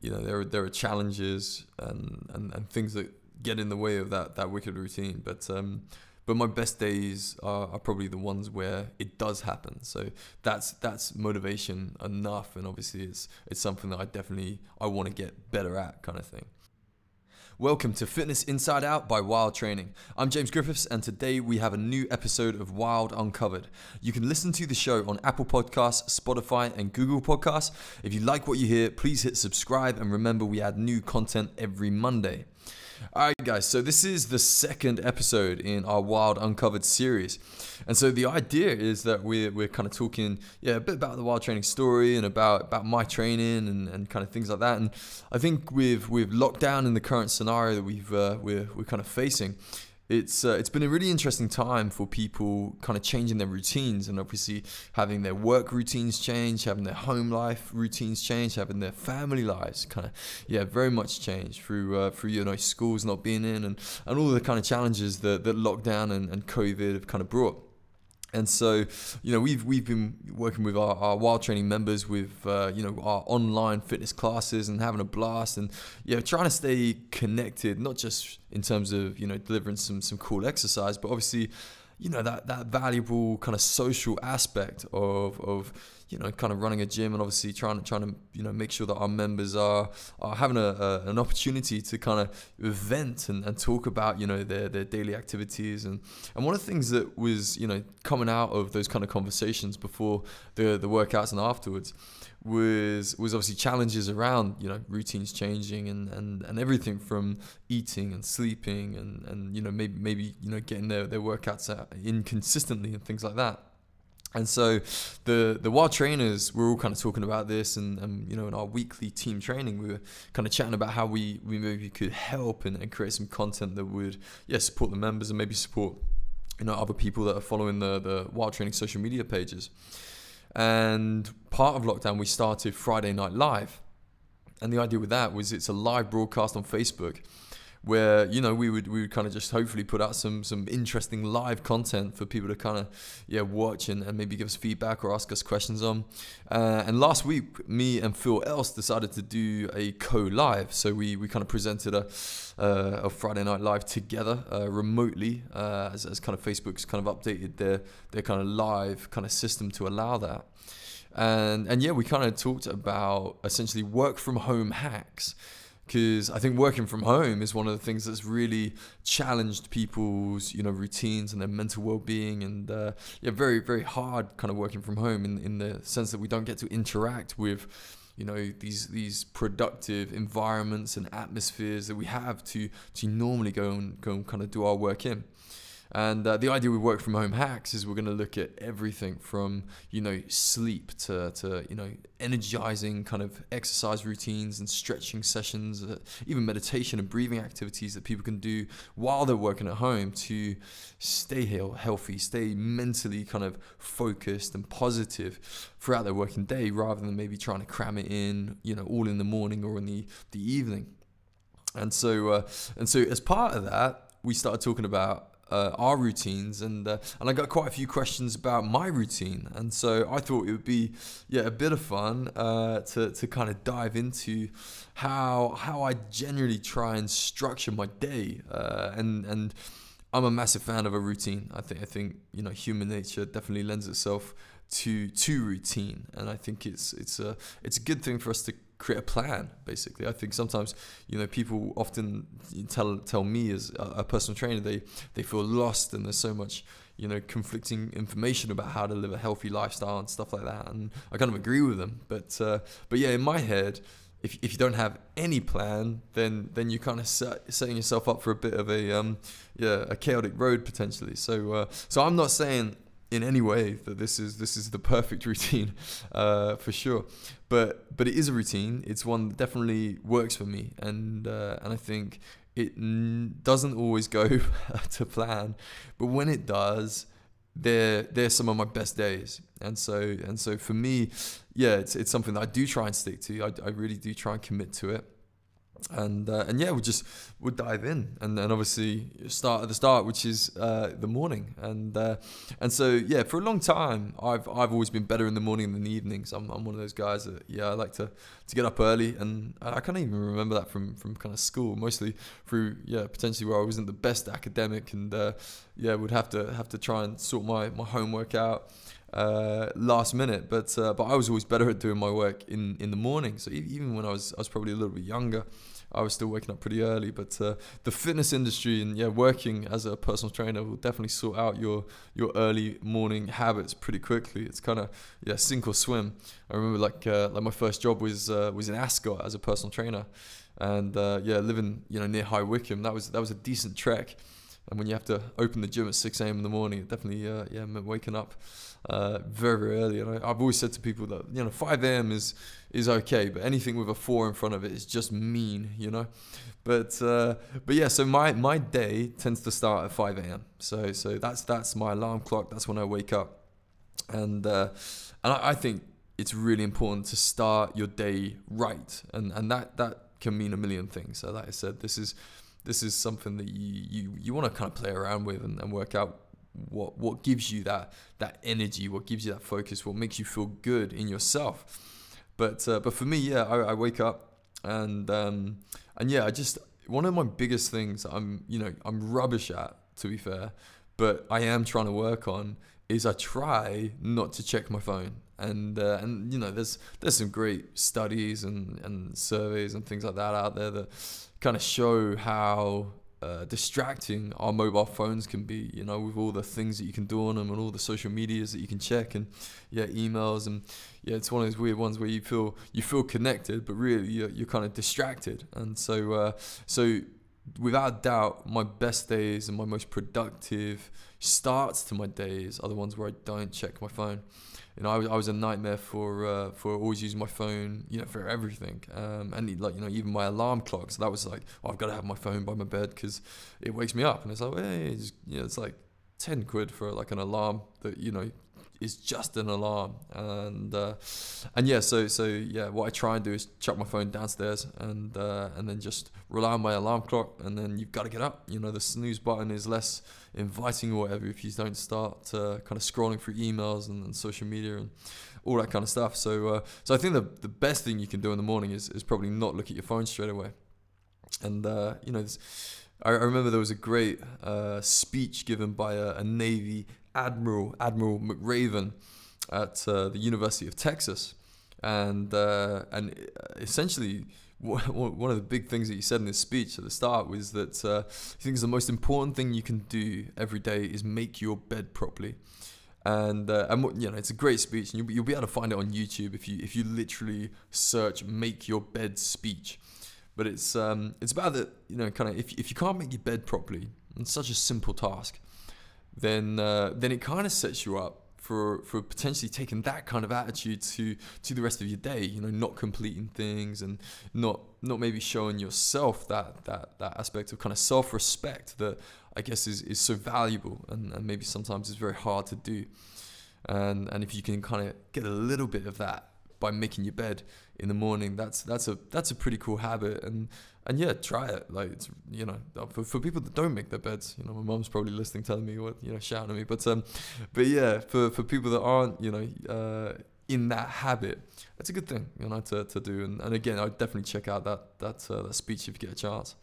you know there are, there are challenges and, and, and things that get in the way of that that wicked routine. But um, but my best days are, are probably the ones where it does happen. So that's that's motivation enough, and obviously it's it's something that I definitely I want to get better at, kind of thing. Welcome to Fitness Inside Out by Wild Training. I'm James Griffiths, and today we have a new episode of Wild Uncovered. You can listen to the show on Apple Podcasts, Spotify, and Google Podcasts. If you like what you hear, please hit subscribe, and remember we add new content every Monday. All right, guys, so this is the second episode in our Wild Uncovered series. And so the idea is that we're, we're kind of talking, yeah, a bit about the wild training story and about, about my training and, and kind of things like that. And I think with, with lockdown in the current scenario that we've, uh, we're, we're kind of facing, it's uh, it's been a really interesting time for people kind of changing their routines and obviously having their work routines change, having their home life routines change, having their family lives kind of yeah very much change through uh, through you know schools not being in and and all the kind of challenges that that lockdown and, and COVID have kind of brought. And so, you know, we've we've been working with our, our wild training members with uh, you know our online fitness classes and having a blast and yeah, trying to stay connected, not just in terms of you know delivering some some cool exercise, but obviously, you know that that valuable kind of social aspect of of you know, kind of running a gym and obviously trying to trying to you know make sure that our members are are having a, a an opportunity to kind of vent and, and talk about you know their their daily activities. And and one of the things that was you know coming out of those kind of conversations before the the workouts and afterwards was was obviously challenges around you know routines changing and, and, and everything from eating and sleeping and, and you know maybe maybe you know getting their, their workouts out inconsistently and things like that and so the the wild trainers were all kind of talking about this and, and you know in our weekly team training we were kind of chatting about how we, we maybe could help and, and create some content that would yeah support the members and maybe support you know other people that are following the the wild training social media pages. And part of lockdown we started friday night live. And the idea with that was it's a live broadcast on facebook where you know we would we would kind of just hopefully put out some some interesting live content for people to kind of yeah watch and, and maybe give us feedback or ask us questions on. Uh, and last week me and Phil Else decided to do a co-live. So we we kind of presented a uh, a Friday night live together uh, remotely uh, as, as kind of Facebook's kind of updated their their kind of live kind of system to allow that. And and yeah we kind of talked about essentially work from home hacks because I think working from home is one of the things that's really challenged people's you know routines and their mental well-being and uh, yeah very very hard kind of working from home in in the sense that we don't get to interact with you know these these productive environments and atmospheres that we have to to normally go and go and kind of do our work in and uh, the idea with work from home hacks is we're going to look at everything from you know sleep to, to you know energizing kind of exercise routines and stretching sessions, uh, even meditation and breathing activities that people can do while they're working at home to stay healthy, stay mentally kind of focused and positive throughout their working day, rather than maybe trying to cram it in you know all in the morning or in the the evening. And so uh, and so as part of that, we started talking about uh, our routines, and uh, and I got quite a few questions about my routine, and so I thought it would be yeah a bit of fun uh, to to kind of dive into how how I generally try and structure my day, uh, and and I'm a massive fan of a routine. I think I think you know human nature definitely lends itself to to routine, and I think it's it's a it's a good thing for us to create a plan basically i think sometimes you know people often tell tell me as a, personal trainer they they feel lost and there's so much you know conflicting information about how to live a healthy lifestyle and stuff like that and i kind of agree with them but uh, but yeah in my head if, if you don't have any plan, then then you're kind of set, setting yourself up for a bit of a um, yeah a chaotic road potentially. So uh, so I'm not saying in any way that this is this is the perfect routine uh, for sure. But but it is a routine. It's one that definitely works for me. And uh, and I think it n- doesn't always go to plan. But when it does they're they're some of my best days. And so and so for me yeah it's, it's something that I do try and stick to. I, I really do try and commit to it and uh, and yeah, we just would dive in, and then obviously start at the start, which is uh, the morning, and uh, and so yeah, for a long time, I've I've always been better in the morning than the evenings. I'm, I'm one of those guys that yeah, I like to to get up early, and I can't even remember that from from kind of school, mostly through yeah, potentially where I wasn't the best academic, and uh, yeah, would have to have to try and sort my my homework out uh, last minute. But uh, but I was always better at doing my work in, in the morning. So even when I was I was probably a little bit younger, I was still waking up pretty early. But uh, the fitness industry and yeah, working as a personal trainer will definitely sort out your your early morning habits pretty quickly. It's kind of yeah, sink or swim. I remember like uh, like my first job was uh, was in Ascot as a personal trainer. And yeah, living you know near High Wycombe, that was that was a decent trek. And when you have to open the gym at 6 a.m. in the morning, it definitely yeah meant waking up uh, very, very early. And I, have always said to people that you know 5 a.m. is is okay, but anything with a four in front of it is just mean, you know. But uh, but yeah, so my my day tends to start at 5 a.m. So so that's that's my alarm clock. That's when I wake up, and uh, and I, I think it's really important to start your day right, and and that that can mean a million things. So like I said, this is this is something that you you, you want to kind of play around with and, and work out what what gives you that that energy, what gives you that focus, what makes you feel good in yourself. But uh, but for me, yeah, I, I wake up and um, and yeah, I just one of my biggest things I'm you know I'm rubbish at to be fair, but I am trying to work on is I try not to check my phone. And uh, and you know there's there's some great studies and, and surveys and things like that out there that kind of show how uh, distracting our mobile phones can be, you know, with all the things that you can do on them and all the social medias that you can check and yeah, emails and yeah, it's one of those weird ones where you feel you feel connected, but really you're, you're kind of distracted. And so uh, so without doubt, my best days and my most productive starts to my days are the ones where I don't check my phone you know, I was, I was a nightmare for uh, for always using my phone, you know, for everything. Um, and like you know, even my alarm clock. So that was like, oh, I've got to have my phone by my bed because it wakes me up. And it's like, hey, it's, you know, it's like ten quid for like an alarm that you know is just an alarm. And uh, and yeah, so so yeah, what I try and do is chuck my phone downstairs and uh, and then just rely on my alarm clock. And then you've got to get up. You know, the snooze button is less inviting or whatever if you don't start uh, kind of scrolling through emails and, and, social media and all that kind of stuff. So uh, so I think the the best thing you can do in the morning is is probably not look at your phone straight away. And uh, you know, I, remember there was a great uh, speech given by a, a, Navy admiral, Admiral McRaven, at uh, the University of Texas, and uh, and essentially one of the big things that he said in his speech at the start was that uh, he thinks the most important thing you can do every day is make your bed properly. And, uh, and you know it's a great speech, and you'll be, you'll be able to find it on YouTube if you if you literally search "make your bed" speech. But it's um, it's about that you know kind of if if you can't make your bed properly, it's such a simple task, then uh, then it kind of sets you up for for potentially taking that kind of attitude to to the rest of your day you know not completing things and not not maybe showing yourself that that that aspect of kind of self-respect that i guess is is so valuable and, and maybe sometimes it's very hard to do. And and if you can kind of get a little bit of that by making your bed in the morning that's that's a that's a pretty cool habit. And and yeah, try it. Like it's you know for, for people that don't make their beds, you know, my mom's probably listening, telling me what you know, shouting at me. But um, but yeah, for for people that aren't you know uh, in that habit, that's a good thing you know to, to do. And, and again, I'd definitely check out that that uh, that speech if you get a chance.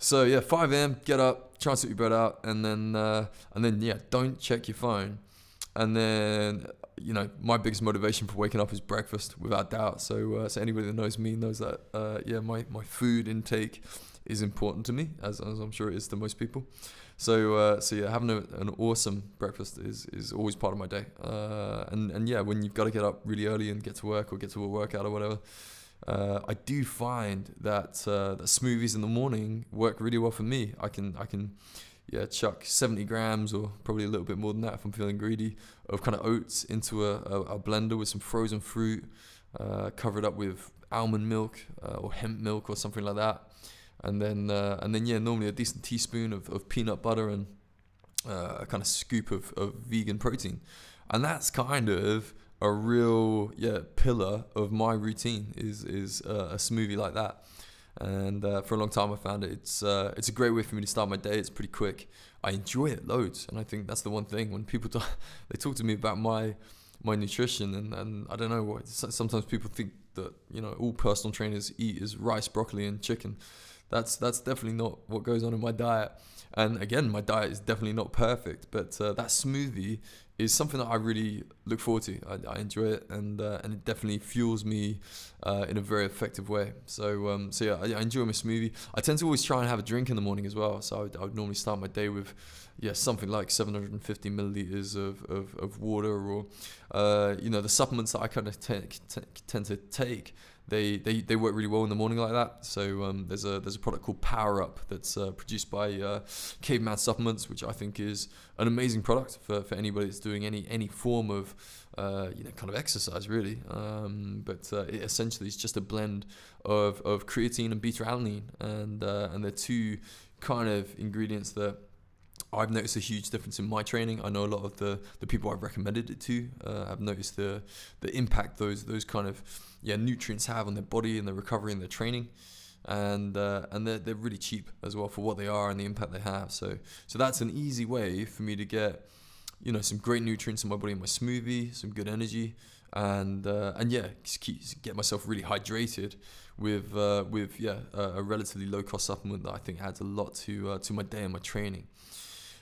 So yeah, 5 a.m. Get up, try and sort your bed out, and then uh, and then yeah, don't check your phone. And then you know, my biggest motivation for waking up is breakfast, without doubt. So, uh, so anybody that knows me knows that, uh, yeah, my, my food intake is important to me, as, as I'm sure it is to most people. So, uh, so yeah, having a, an awesome breakfast is, is always part of my day. Uh, and, and yeah, when you've got to get up really early and get to work or get to a workout or whatever, uh, I do find that, uh, that smoothies in the morning work really well for me. I can, I can, yeah, chuck 70 grams or probably a little bit more than that if I'm feeling greedy of kind of oats into a, a, a blender with some frozen fruit, uh, covered up with almond milk uh, or hemp milk or something like that. And then, uh, and then yeah, normally a decent teaspoon of, of peanut butter and uh, a kind of scoop of, of vegan protein. And that's kind of a real yeah pillar of my routine is is uh, a smoothie like that and uh, for a long time I found it. It's uh, it's a great way for me to start my day. It's pretty quick. I enjoy it loads, and I think that's the one thing when people talk, they talk to me about my my nutrition, and, and I don't know what. Sometimes people think that you know all personal trainers eat is rice, broccoli, and chicken. That's that's definitely not what goes on in my diet. And again, my diet is definitely not perfect, but uh, that smoothie is something that I really look forward to. I, I enjoy it, and uh, and it definitely fuels me uh, in a very effective way. So um, so yeah, I, I, enjoy my smoothie. I tend to always try and have a drink in the morning as well. So I would, I would normally start my day with yeah something like 750 milliliters of, of, of water, or uh, you know the supplements that I kind of t- t- tend to take they, they, they work really well in the morning like that. So um, there's a there's a product called Power Up that's uh, produced by uh, Caveman Supplements, which I think is an amazing product for, for anybody that's doing any any form of uh, you know kind of exercise really. Um, but uh, it essentially is just a blend of, of creatine and beta alanine, and uh, and they're two kind of ingredients that I've noticed a huge difference in my training. I know a lot of the, the people I've recommended it to uh, have noticed the the impact those those kind of yeah nutrients have on their body and their recovery and their training, and uh, and they're they're really cheap as well for what they are and the impact they have. So so that's an easy way for me to get you know some great nutrients in my body in my smoothie, some good energy, and uh, and yeah, keep, get myself really hydrated with uh, with yeah a, a, relatively low cost supplement that I think adds a lot to uh, to my day and my training.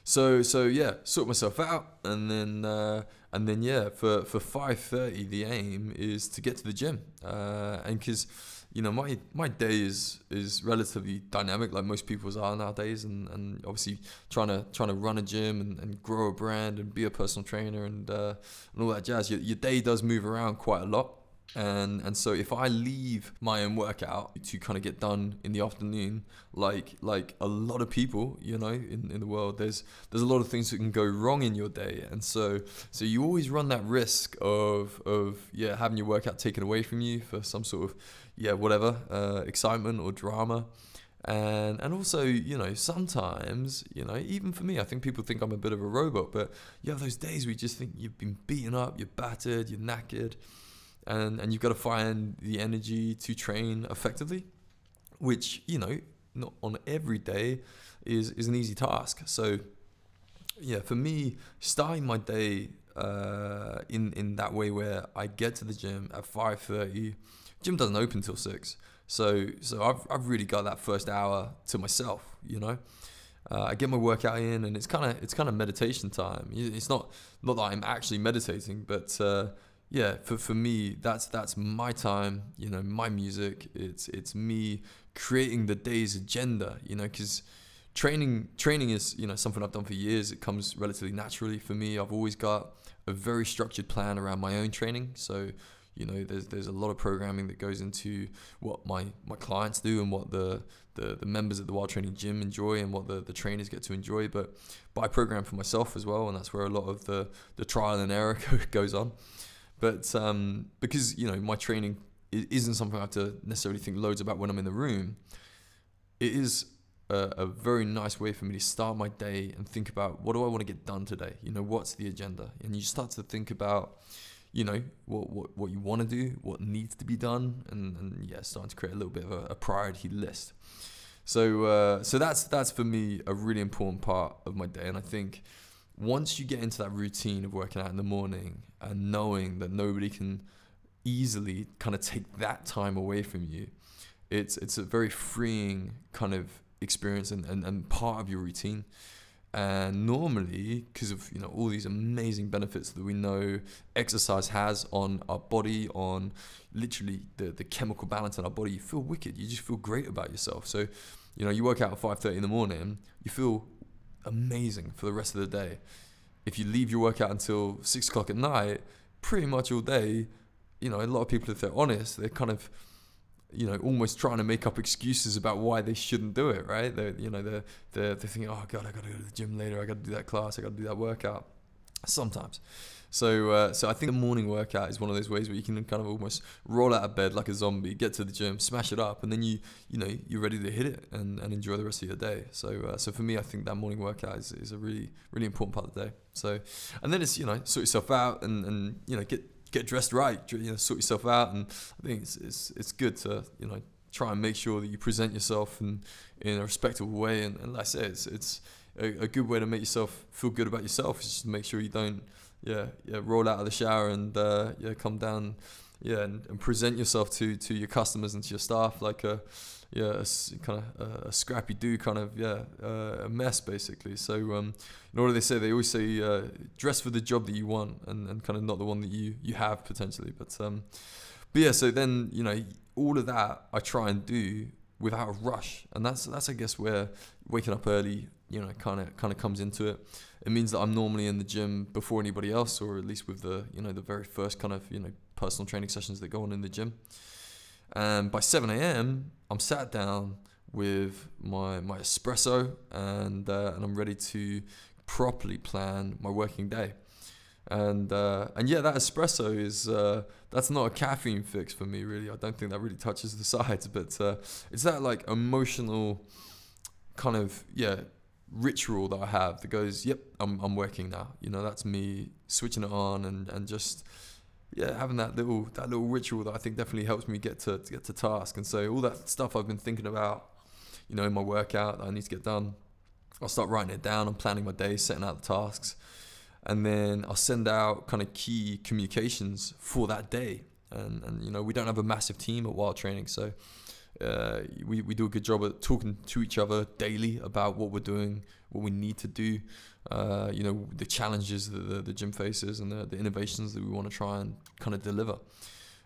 So so yeah, sort myself out, and then uh, and then yeah, for for five thirty, the aim is to get to the gym, uh, and because you know my my day is is relatively dynamic, like most people's are nowadays, and, and obviously trying to trying to run a gym and, and grow a brand and be a personal trainer and uh, and all that jazz. Your, your day does move around quite a lot and and so if I leave my own workout to kind of get done in the afternoon, like like a lot of people, you know, in, in the world, there's there's a lot of things that can go wrong in your day, and so so you always run that risk of of yeah having your workout taken away from you for some sort of yeah whatever uh, excitement or drama. And, and also, you know, sometimes, you know, even for me, I think people think I'm a bit of a robot, but you have those days where you just think you've been beaten up, you're battered, you're knackered, and and you've got to find the energy to train effectively, which you know not on every day is is an easy task. So yeah, for me, starting my day uh, in in that way where I get to the gym at five thirty, gym doesn't open till six. So so I've I've really got that first hour to myself, you know. Uh, I get my workout in, and it's kind of it's kind of meditation time. It's not not that I'm actually meditating, but uh, yeah, for, for me, that's that's my time. You know, my music. It's it's me creating the day's agenda. You know, because training training is you know something I've done for years. It comes relatively naturally for me. I've always got a very structured plan around my own training. So you know, there's there's a lot of programming that goes into what my my clients do and what the the, the members at the Wild Training Gym enjoy and what the, the trainers get to enjoy. But, but I program for myself as well, and that's where a lot of the the trial and error goes on. But um, because you know my training isn't something I have to necessarily think loads about when I'm in the room, it is a, a, very nice way for me to start my day and think about what do I want to get done today. You know, what's the agenda, and you start to think about, you know, what what, what you want to do, what needs to be done, and, and yeah, starting to create a little bit of a, a priority list. So uh, so that's that's for me a really important part of my day, and I think once you get into that routine of working out in the morning and knowing that nobody can easily kind of take that time away from you, it's it's a very freeing kind of experience and, and, and part of your routine. And normally, because of you know all these amazing benefits that we know exercise has on our body, on literally the, the chemical balance in our body, you feel wicked. You just feel great about yourself. So, you know, you work out at five thirty in the morning, you feel amazing for the rest of the day. If you leave your workout until six o'clock at night, pretty much all day, you know, a lot of people, if they're honest, they're kind of, you know, almost trying to make up excuses about why they shouldn't do it, right? They're, you know, they're, they're, they're thinking, oh, God, I got to go to the gym later. I got to do that class. I got to do that workout. Sometimes. So, uh, so I think the morning workout is one of those ways where you can kind of almost roll out of bed like a zombie, get to the gym, smash it up, and then you, you know, you're ready to hit it and, and enjoy the rest of your day. So, uh, so for me, I think that morning workout is, is a really, really important part of the day. So, and then it's you know, sort yourself out and, and you know, get get dressed right, you know, sort yourself out, and I think it's it's, it's good to you know try and make sure that you present yourself in in a respectable way. And, and like I say, it's it's a, a good way to make yourself feel good about yourself. Is just to make sure you don't yeah yeah roll out of the shower and uh, yeah come down yeah and, and present yourself to to your customers and to your staff like a yeah, a, kind of a scrappy do kind of yeah uh, a mess basically. So um, in order they say they always say uh, dress for the job that you want and, and kind of not the one that you you have potentially. But um, but yeah, so then you know all of that I try and do without a rush, and that's that's I guess where waking up early you know kind of kind of comes into it. It means that I'm normally in the gym before anybody else, or at least with the you know the very first kind of you know personal training sessions that go on in the gym. And by 7 a.m., I'm sat down with my my espresso and uh, and I'm ready to properly plan my working day. And uh, and yeah, that espresso is uh, that's not a caffeine fix for me really. I don't think that really touches the sides, but uh, it's that like emotional kind of yeah ritual that I have that goes, yep, I'm I'm working now. You know, that's me switching it on and and just yeah, having that little that little ritual that I think definitely helps me get to, to get to task. And so all that stuff I've been thinking about, you know, in my workout that I need to get done, I'll start writing it down. I'm planning my day, setting out the tasks, and then I'll send out kind of key communications for that day. And and you know, we don't have a massive team at Wild Training, so. Uh, we, we do a good job at talking to each other daily about what we're doing, what we need to do, uh, you know, the challenges that the, the gym faces and the, the innovations that we want to try and kind of deliver.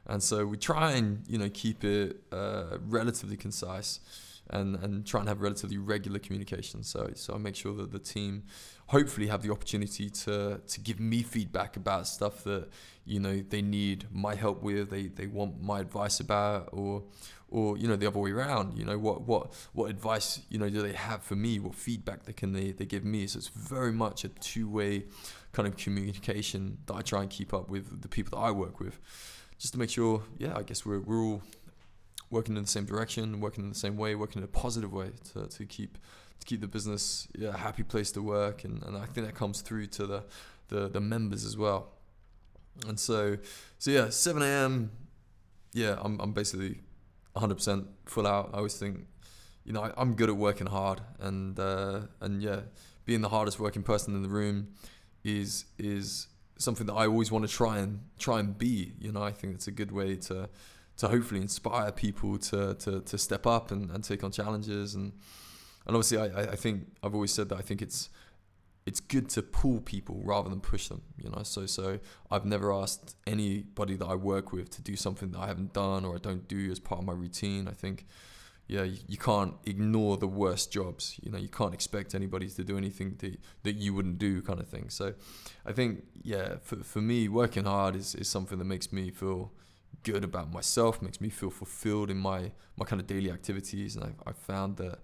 And so we try and, you know, keep it uh, relatively concise and, and try and have relatively regular communication. So, so I make sure that the team hopefully have the opportunity to, to give me feedback about stuff that, you know, they need my help with, they, they want my advice about, or, or you know the other way around you know what what what advice you know do they have for me? What feedback they can they, they give me? So it's very much a two-way kind of communication that I try and keep up with the people that I work with just to make sure yeah I guess we're, we're all working in the same direction working in the same way working in a positive way to, to keep to keep the business yeah, a happy place to work. And, and I think that comes through to the, the the members as well. And so so yeah 7 a.m yeah I'm, I'm basically 100% full out. I always think, you know, I, am good at working hard, and uh, and yeah, being the hardest working person in the room is is something that I always want to try and try and be. You know, I think it's a good way to to hopefully inspire people to to, to step up and, and take on challenges and and obviously I, I think I've always said that I think it's it's good to pull people rather than push them you know? So so i've never asked anybody that i work with to do something that i haven't done or i don't do as part of my routine. I think yeah you, you can't ignore the worst jobs you know? You can't expect anybody to do anything that, that you wouldn't do kind of thing. So i think yeah for, for me working hard is, is something that makes me feel good about myself makes me feel fulfilled in my my kind of daily activities. And i've, I've found that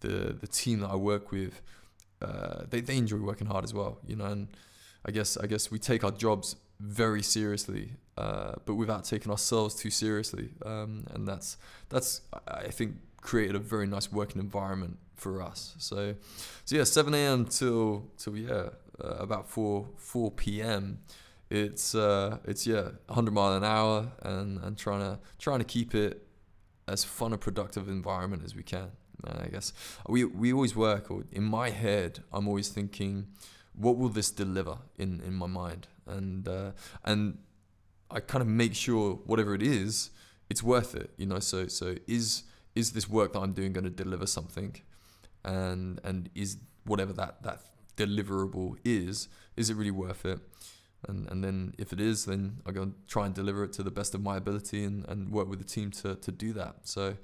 the the team that i work with uh, they they enjoy working hard as well, you know. And I guess I guess we take our jobs very seriously, uh, but without taking ourselves too seriously, um, and that's that's I think created a very nice working environment for us. So so yeah, 7 a.m. till till yeah uh, about 4 4 p.m. It's uh, it's yeah 100 mile an hour and and trying to trying to keep it as fun a productive environment as we can. I guess we we always work. Or in my head, I'm always thinking, what will this deliver in in my mind? And uh, and I kind of make sure whatever it is, it's worth it. You know. So so is is this work that I'm doing going to deliver something? And and is whatever that that deliverable is, is it really worth it? And, and then if it is, then I go and try and deliver it to the best of my ability and, and work with the team to, to do that. So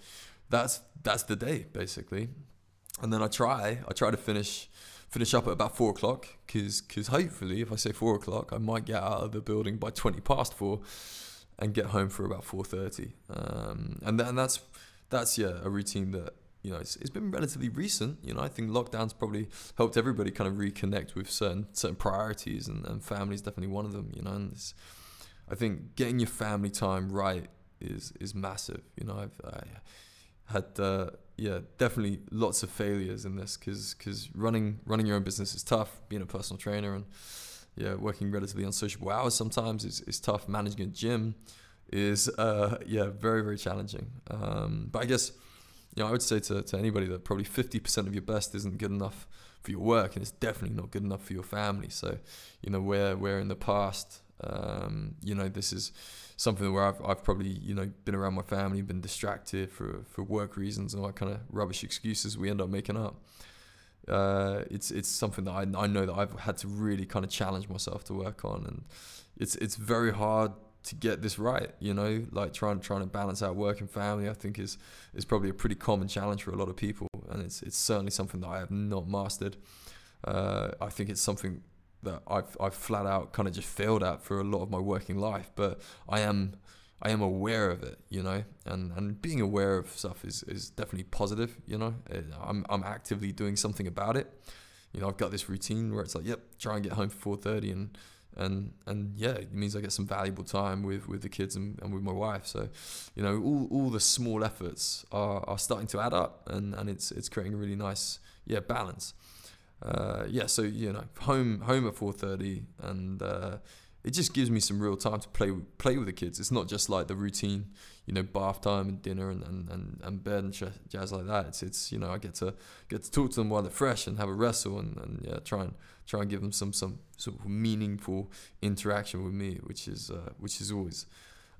that's that's the day basically. And then I try I try to finish finish up at about four o'clock because because hopefully if I say four o'clock I might get out of the building by twenty past four and get home for about four thirty. Um, and then that's that's yeah a routine that you know it's, it's been relatively recent. You know I think lockdown's probably helped everybody kind of reconnect with certain certain priorities and, and family is definitely one of them. You know and I think getting your family time right is is massive. You know I've I, had uh, yeah definitely lots of failures in this because because running running your own business is tough being a personal trainer and yeah working relatively unsociable hours sometimes is, is tough managing a gym is uh, yeah very very challenging. Um, but I guess you know I would say to, to anybody that probably fifty percent of your best isn't good enough for your work, and it's definitely not good enough for your family. So you know where where in the past um, you know this is something where I've, I've probably you know been around my family, been distracted for for work reasons and all that kind of rubbish excuses we end up making up. Uh, it's it's something that I, I know that I've had to really kind of challenge myself to work on, and it's it's very hard to get this right. You know, like trying trying to balance out work and family. I think is is probably a pretty common challenge for a lot of people, and it's it's certainly something that I have not mastered. Uh, I think it's something that I've I've flat out kind of just failed at for a lot of my working life, but I am I am aware of it, you know, and, and being aware of stuff is, is definitely positive, you know. Eh, I'm I'm actively doing something about it. You know, I've got this routine where it's like, yep, try and get home for four thirty, and and and yeah, it means I get some valuable time with with the kids and, and with my wife. So, you know, all, all the small efforts are, are starting to add up, and, and it's it's creating a really nice yeah balance. Uh, yeah, so you know, home home at four thirty, and uh, it just gives me some real time to play play with the kids. It's not just like the routine, you know, bath time and dinner and, and, and, and bed and jazz like that. It's it's you know I get to get to talk to them while they're fresh and have a wrestle and, and yeah try and try and give them some some sort of meaningful interaction with me, which is uh, which is always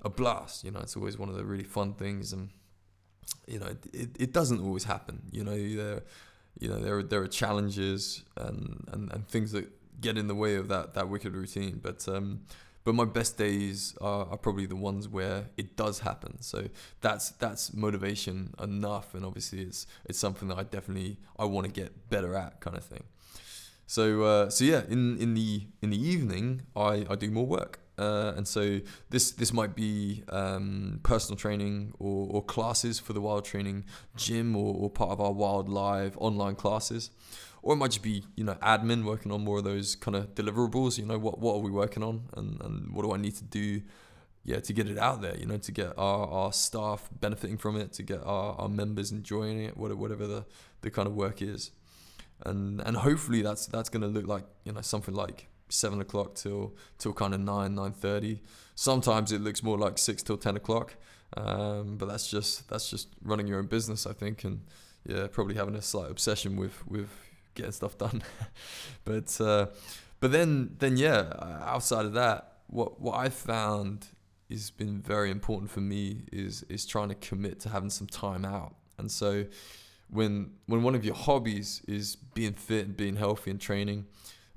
a blast. You know, it's always one of the really fun things and you know it, it doesn't always happen. You know you know there are there are challenges and, and, and things that get in the way of that that wicked routine. But um, but my best days are, are probably the ones where it does happen. So that's that's motivation enough, and obviously it's it's something that I definitely I want to get better at, kind of thing. So uh, so yeah, in in the in the evening I I do more work. Uh, and so this this might be um, personal training or, or classes for the wild training gym or, or part of our wild live online classes. Or it might just be you know admin working on more of those kind of deliverables you know what what are we working on and, and what do i need to do yeah to get it out there you know to get our, our staff benefiting from it to get our, our members enjoying it whatever the, the kind of work is. And and hopefully that's that's going to look like you know something like seven o'clock till till kind of nine nine thirty sometimes it looks more like six till ten o'clock um, but that's just that's just running your own business i think and yeah probably having a slight obsession with with getting stuff done. but uh, but then then yeah, outside of that, what what I found has been very important for me is is trying to commit to having some time out. And so when when one of your hobbies is being fit and being healthy and training,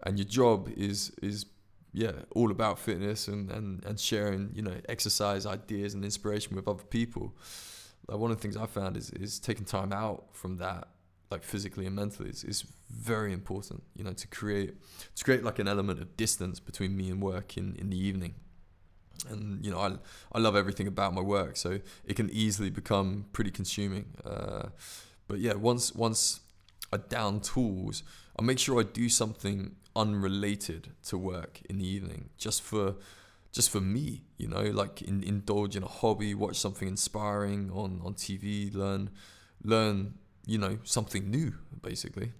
and your job is is yeah all about fitness and, and, and sharing you know exercise ideas and inspiration with other people. Like one of the things i found is is taking time out from that like physically and mentally is, is very important you know to create to create like an element of distance between me and work in in the evening. And you know I, I love everything about my work so it can easily become pretty consuming. Uh, but yeah once once I down tools I make sure I do something unrelated to work in the evening just for just for me you know like in, indulge in a hobby watch something inspiring on on TV learn learn you know something new basically.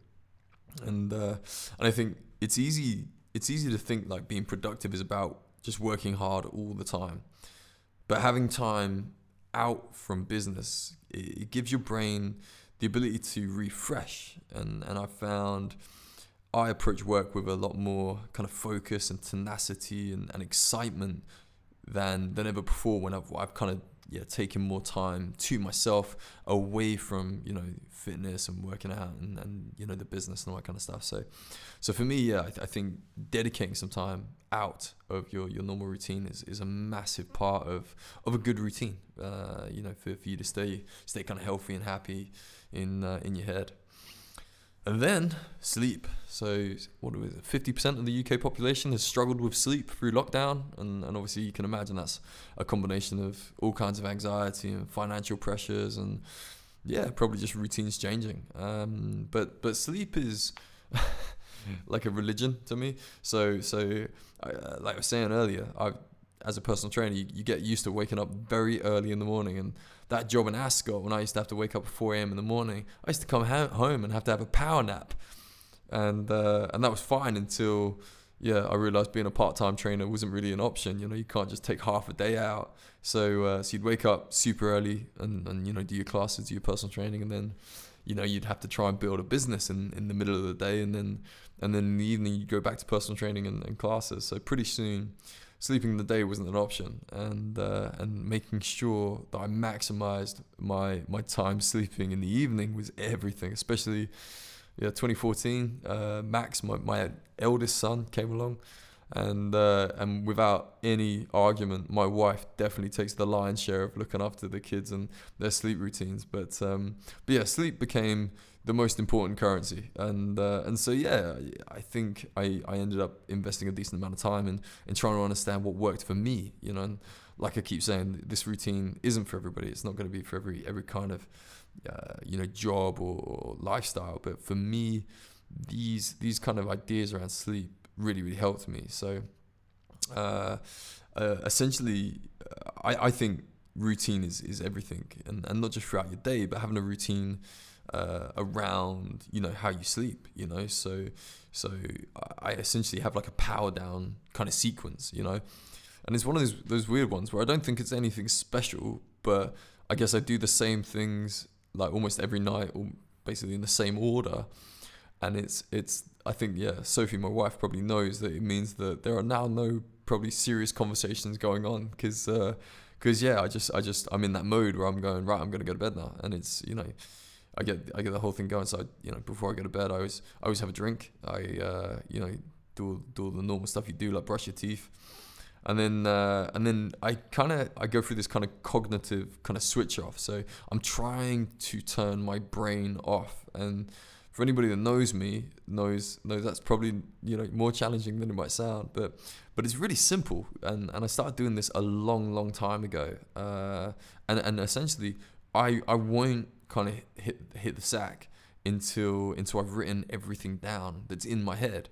And uh, and I think it's easy it's easy to think like being productive is about just working hard all the time. But having time out from business it, it gives your brain the ability to refresh and and I found I approach work with a lot more kind of focus and tenacity and, and excitement than than ever before when I've, I've kind of yeah, taking more time to myself away from, you know, fitness and working out and, and you know, the business and all that kind of stuff. So, so for me, yeah, I, th- I think dedicating some time out of your, your normal routine is, is a massive part of, of a good routine, uh, you know, for, for you to stay, stay kind of healthy and happy in, uh, in your head. And then sleep. So what was it? Fifty percent of the UK population has struggled with sleep through lockdown, and, and obviously you can imagine that's a combination of all kinds of anxiety and financial pressures, and yeah, probably just routines changing. Um, but but sleep is like a religion to me. So so uh, like I was saying earlier, I as a personal trainer, you, you get used to waking up very early in the morning and that job in Ascot when I used to have to wake up at 4 a.m. in the morning, I used to come ha- home and have to have a power nap, and uh, and that was fine until yeah, I realized being a part-time trainer wasn't really an option. You know, you can't just take half a day out. So, uh, so you'd wake up super early and, and you know do your classes, do your personal training, and then, you know, you'd have to try and build a business in, in the middle of the day, and then and then in the evening you'd go back to personal training and, and classes. So pretty soon, sleeping in the day wasn't an option, and uh, and making sure that I maximized my my time sleeping in the evening was everything, especially yeah, 2014, uh, Max, my, my eldest son, came along, and uh, and without any argument, my wife definitely takes the lion's share of looking after the kids and their sleep routines. But um, but yeah, sleep became the most important currency, and uh, and so yeah, I think I, I ended up investing a decent amount of time in in trying to understand what worked for me, you know. And like I keep saying, this routine isn't for everybody. It's not going to be for every every kind of uh, you know job or, or, lifestyle but for me these these kind of ideas around sleep really really helped me so uh, uh, essentially uh, I, I think routine is, is everything and, and not just throughout your day but having a routine uh, around you know how you sleep you know? So so I essentially have like a power down kind of sequence you know? And it's one of those those weird ones where I don't think it's anything special but I guess I do the same things like almost every night or basically in the same order. And it's it's I think yeah Sophie my wife probably knows that it means that there are now no probably serious conversations going on because because uh, yeah I just I just I'm in that mode where I'm going right I'm gonna go to bed now. And it's you know I get I get the whole thing going so I, you know before I go to bed I always I always have a drink I uh, you know do do all the normal stuff you do like brush your teeth and then uh, and then I kind of I go through this kind of cognitive kind of switch off. So I'm trying to turn my brain off. And for anybody that knows me, knows knows that's probably you know more challenging than it might sound. But but it's really simple. And and I started doing this a long long time ago. Uh, and and essentially I I won't kind of hit hit the sack until until I've written everything down that's in my head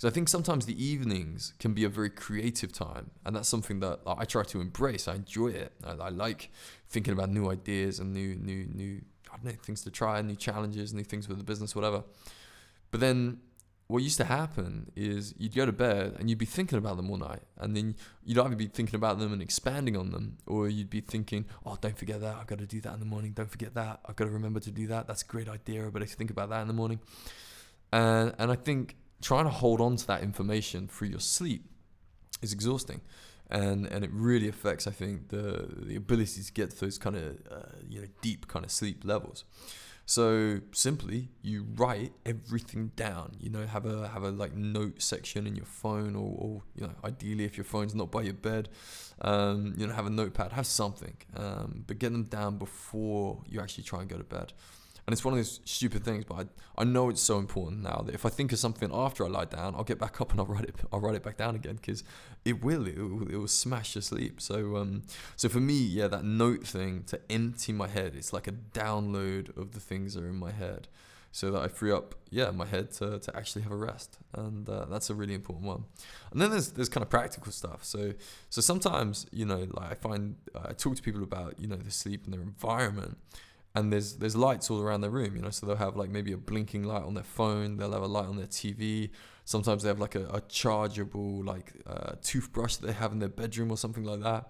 because I think sometimes the evenings can be a very creative time, and that's something that I try to embrace. I enjoy it. I, I like thinking about new ideas and new, new, new I don't know, things to try, new challenges, new things with the business, whatever. But then what used to happen is you'd go to bed and you'd be thinking about them all night, and then you'd either be thinking about them and expanding on them, or you'd be thinking, "Oh, don't forget that. I've got to do that in the morning. Don't forget that. I've got to remember to do that. That's a great idea. But I think about that in the morning." And and I think trying to hold on to that information through your sleep is exhausting and and it really affects I think the the ability to get to those kind of uh, you know deep kind of sleep levels so simply you write everything down you know have a have a like note section in your phone or, or you know ideally if your phone's not by your bed um, you know have a notepad have something um, but get them down before you actually try and go to bed and it's one of those stupid things, but I, I know it's so important now that if I think of something after I lie down, I'll get back up and I'll write it I'll write it back down again because it will it will, it will smash your sleep. So um so for me, yeah, that note thing to empty my head, it's like a download of the things that are in my head, so that I free up yeah my head to, to actually have a rest, and uh, that's a really important one. And then there's there's kind of practical stuff. So so sometimes you know like I find I talk to people about you know the sleep and their environment and there's there's lights all around their room, you know. So they'll have like maybe a blinking light on their phone. They'll have a light on their TV. Sometimes they have like a, a chargeable like uh, toothbrush that they have in their bedroom or something like that.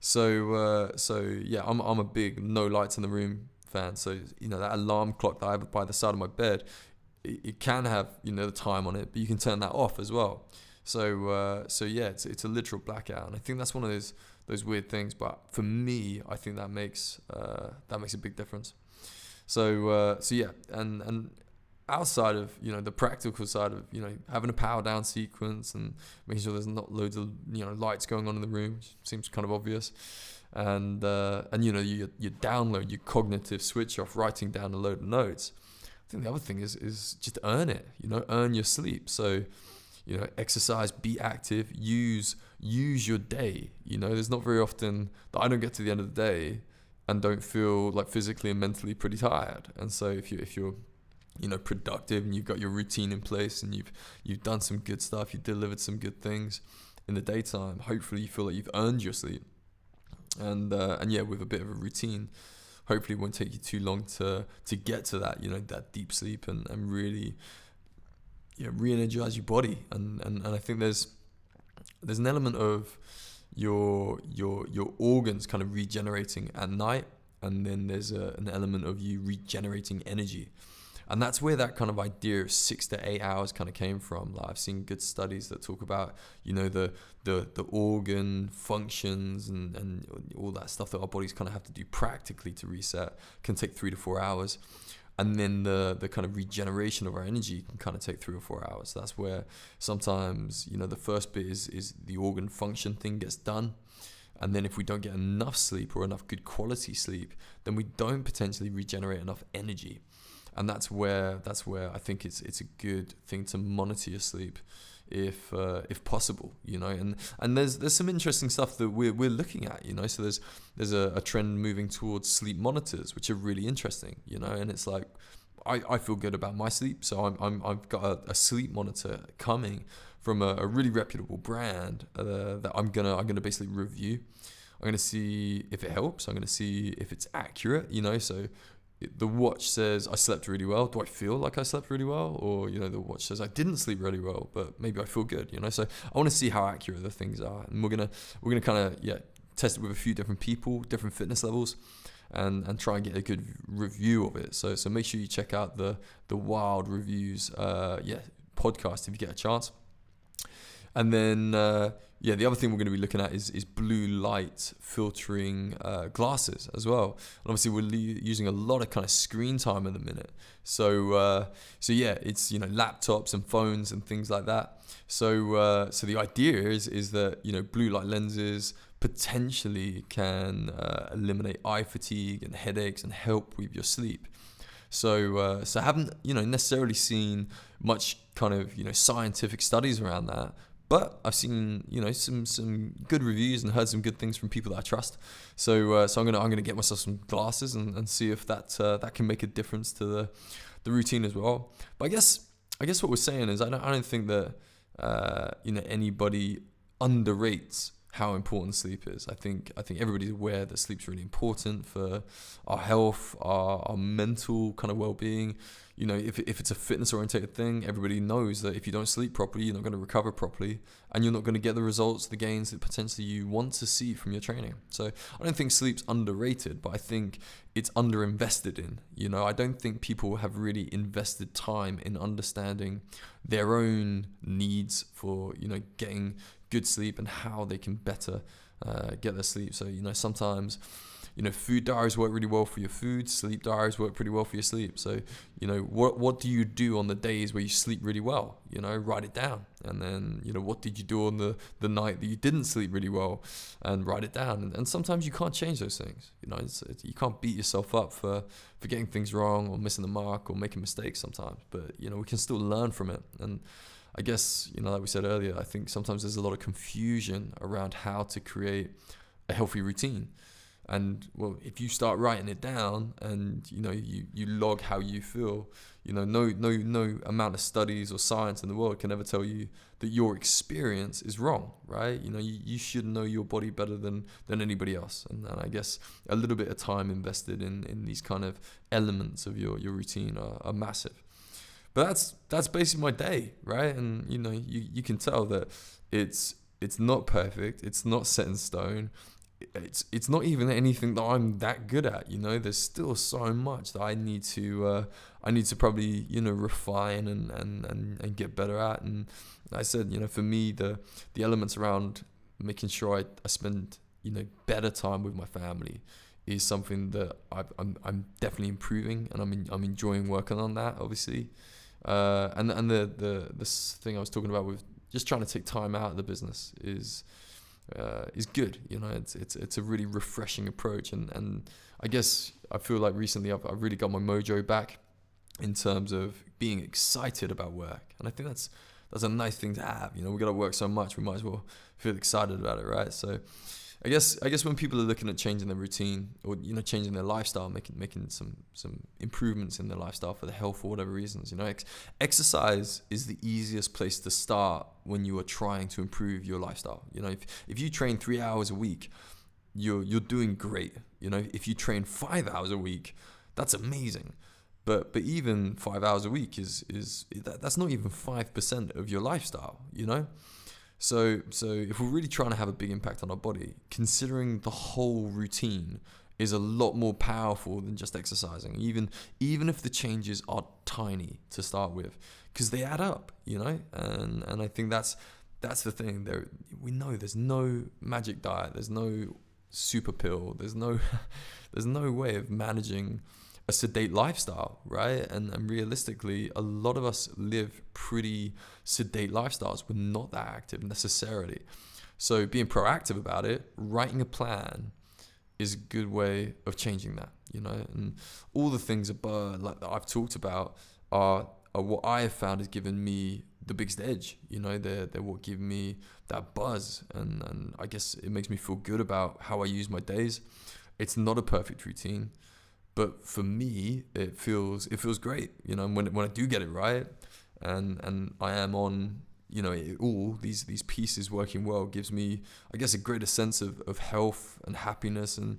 So uh, so yeah, I'm I'm a big no lights in the room fan. So you know that alarm clock that I have by the side of my bed, it, it can have you know the time on it, but you can turn that off as well. So uh, so yeah, it's it's a literal blackout, and I think that's one of those those weird things. But for me, I think that makes uh, that makes a big difference. So uh, so yeah, and and outside of you know the practical side of you know having a power down sequence and making sure there's not loads of you know lights going on in the room, which seems kind of obvious. And uh, and you know you you download your cognitive switch off, writing down a load of notes. I think the other thing is is just earn it. You know, earn your sleep. So you know, exercise, be active, use use your day. You know, there's not very often that I don't get to the end of the day and don't feel like physically and mentally pretty tired. And so if you if you're you know productive and you've got your routine in place and you've you've done some good stuff, you've delivered some good things in the daytime, hopefully you feel like you've earned your sleep. And uh, and yeah, with a bit of a routine, hopefully it won't take you too long to to get to that, you know, that deep sleep and, and really yeah, re-energize your body, and, and and I think there's there's an element of your your your organs kind of regenerating at night, and then there's a, an element of you regenerating energy and that's where that kind of idea of six to eight hours kind of came from. Like I've seen good studies that talk about, you know, the the the organ functions and and all that stuff that our bodies kind of have to do practically to reset can take three to four hours. And then the the kind of regeneration of our energy can kind of take three or four hours. That's where sometimes you know the first bit is is the organ function thing gets done, and then if we don't get enough sleep or enough good quality sleep, then we don't potentially regenerate enough energy and that's where that's where I think it's it's a good thing to monitor your sleep if uh, if possible you know and and there's there's some interesting stuff that we're, we're looking at you know so there's there's a, a trend moving towards sleep monitors which are really interesting you know and it's like I, I feel good about my sleep so I'm, I'm I've got a, a sleep monitor coming from a, a really reputable brand uh, that I'm gonna I'm gonna basically review. I'm gonna see if it helps I'm gonna see if it's accurate you know so the watch says I slept really well. Do I feel like I slept really well, or you know, the watch says I didn't sleep really well, but maybe I feel good. You know, so I want to see how accurate the things are, and we're gonna we're gonna kind of yeah test it with a few different people, different fitness levels, and and try and get a good review of it. So so make sure you check out the the wild reviews uh, yeah podcast if you get a chance. And then, uh, yeah, the other thing we're going to be looking at is, is blue light filtering uh, glasses as well. And obviously, we're le- using a lot of kind of screen time at the minute. So, uh, so yeah, it's you know laptops and phones and things like that. So, uh, so the idea is is that you know blue light lenses potentially can uh, eliminate eye fatigue and headaches and help with your sleep. So, uh, so I haven't you know necessarily seen much kind of you know scientific studies around that, but I've seen you know some some good reviews and heard some good things from people that I trust. So uh, so I'm gonna I'm gonna get myself some glasses and, and see if that uh, that can make a difference to the the routine as well. But I guess I guess what we're saying is I don't I don't think that uh, you know anybody underrates how important sleep is. I think I think everybody's aware that sleep's really important for our health, our, our mental kind of well-being you know, if, if it's a fitness oriented thing, everybody knows that if you don't sleep properly, you're not going to recover properly and you're not going to get the results, the gains that potentially you want to see from your training. So I don't think sleep's underrated, but I think it's underinvested in. You know, I don't think people have really invested time in understanding their own needs for, you know, getting good sleep and how they can better uh, get their sleep. So, you know, sometimes you know, food diaries work really well for your food. Sleep diaries work pretty well for your sleep. So, you know, what what do you do on the days where you sleep really well? You know, write it down, and then you know, what did you do on the the night that you didn't sleep really well, and write it down. And, and sometimes you can't change those things. You know, it's, it's, you can't beat yourself up for for getting things wrong or missing the mark or making mistakes sometimes. But you know, we can still learn from it and. I guess, you know, like we said earlier, I think sometimes there's a lot of confusion around how to create a healthy routine and well if you start writing it down and you know you, you log how you feel you know no no no amount of studies or science in the world can ever tell you that your experience is wrong right? You know you, you should know your body better than than anybody else. And, and i guess a little bit of time invested in in these kind of elements of your your routine are, are massive. But that's that's basically my day right? And you know you, you can tell that it's it's not perfect. It's not set in stone it's it's not even anything that I'm that good at. You know, there's still so much that I need to uh, I need to probably you know refine and, and, and, and get better at. And I said, you know, for me the the elements around making sure I, I spend you know better time with my family is something that i am I'm, I'm definitely improving and I'm in, I'm enjoying working on that obviously. Uh, and and the the this thing I was talking about with just trying to take time out of the business is uh, is good. You know, it's it's it's a really refreshing approach, and and I guess I feel like recently I've, I've really got my mojo back in terms of being excited about work, and I think that's that's a nice thing to have. You know, we got to work so much, we might as well feel excited about it, right? So I guess I guess when people are looking at changing their routine or you know changing their lifestyle, making making some some improvements in their lifestyle for the health for whatever reasons, you know, ex- exercise is the easiest place to start when you are trying to improve your lifestyle. You know, if if you train three hours a week, you're you're doing great. You know, if you train five hours a week, that's amazing. But but even five hours a week is is that, that's not even five percent of your lifestyle, you know. So so if we're really trying to have a big impact on our body, considering the whole routine is a lot more powerful than just exercising. Even even if the changes are tiny to start with, because they add up, you know. And and I think that's that's the thing. There we know there's no magic diet. There's no super pill. There's no there's no way of managing a sedate lifestyle, right? And, and realistically, a lot of us live pretty sedate lifestyles. We're not that active necessarily. So being proactive about it, writing a plan, is a good way of changing that, you know. And all the things above, like that I've talked about, are, are what I have found has given me the biggest edge. You know, they're they're what give me that buzz, and and I guess it makes me feel good about how I use my days. It's not a perfect routine, but for me, it feels it feels great. You know, when when I do get it right, and and I am on you know it, all these these pieces working well gives me I guess a greater sense of, of health and happiness and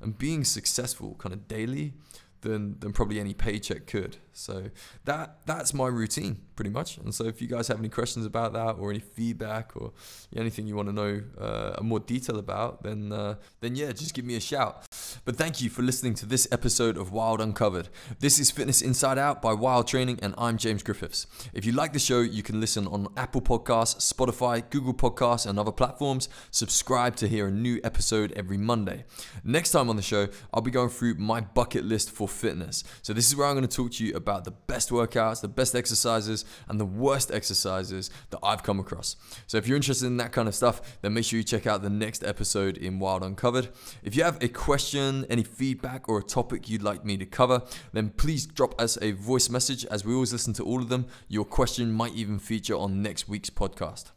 and being successful kind of daily than than probably any paycheck could. So that that's my routine pretty much. And so if you guys have any questions about that or any feedback or anything you want to know uh, more detail about, then uh, then yeah, just give me a shout. But thank you for listening to this episode of Wild Uncovered. This is Fitness Inside Out by Wild Training, and I'm James Griffiths. If you like the show, you can listen on Apple Podcasts, Spotify, Google Podcasts, and other platforms. Subscribe to hear a new episode every Monday. Next time on the show, I'll be going through my bucket list for fitness. So this is where I'm going to talk to you about the best workouts, the best exercises, and the worst exercises that I've come across. So if you're interested in that kind of stuff, then make sure you check out the next episode in Wild Uncovered. If you have a question, any feedback, or a topic you'd like me to cover, then please drop us a voice message as we always listen to all of them. Your question might even feature on next week's podcast.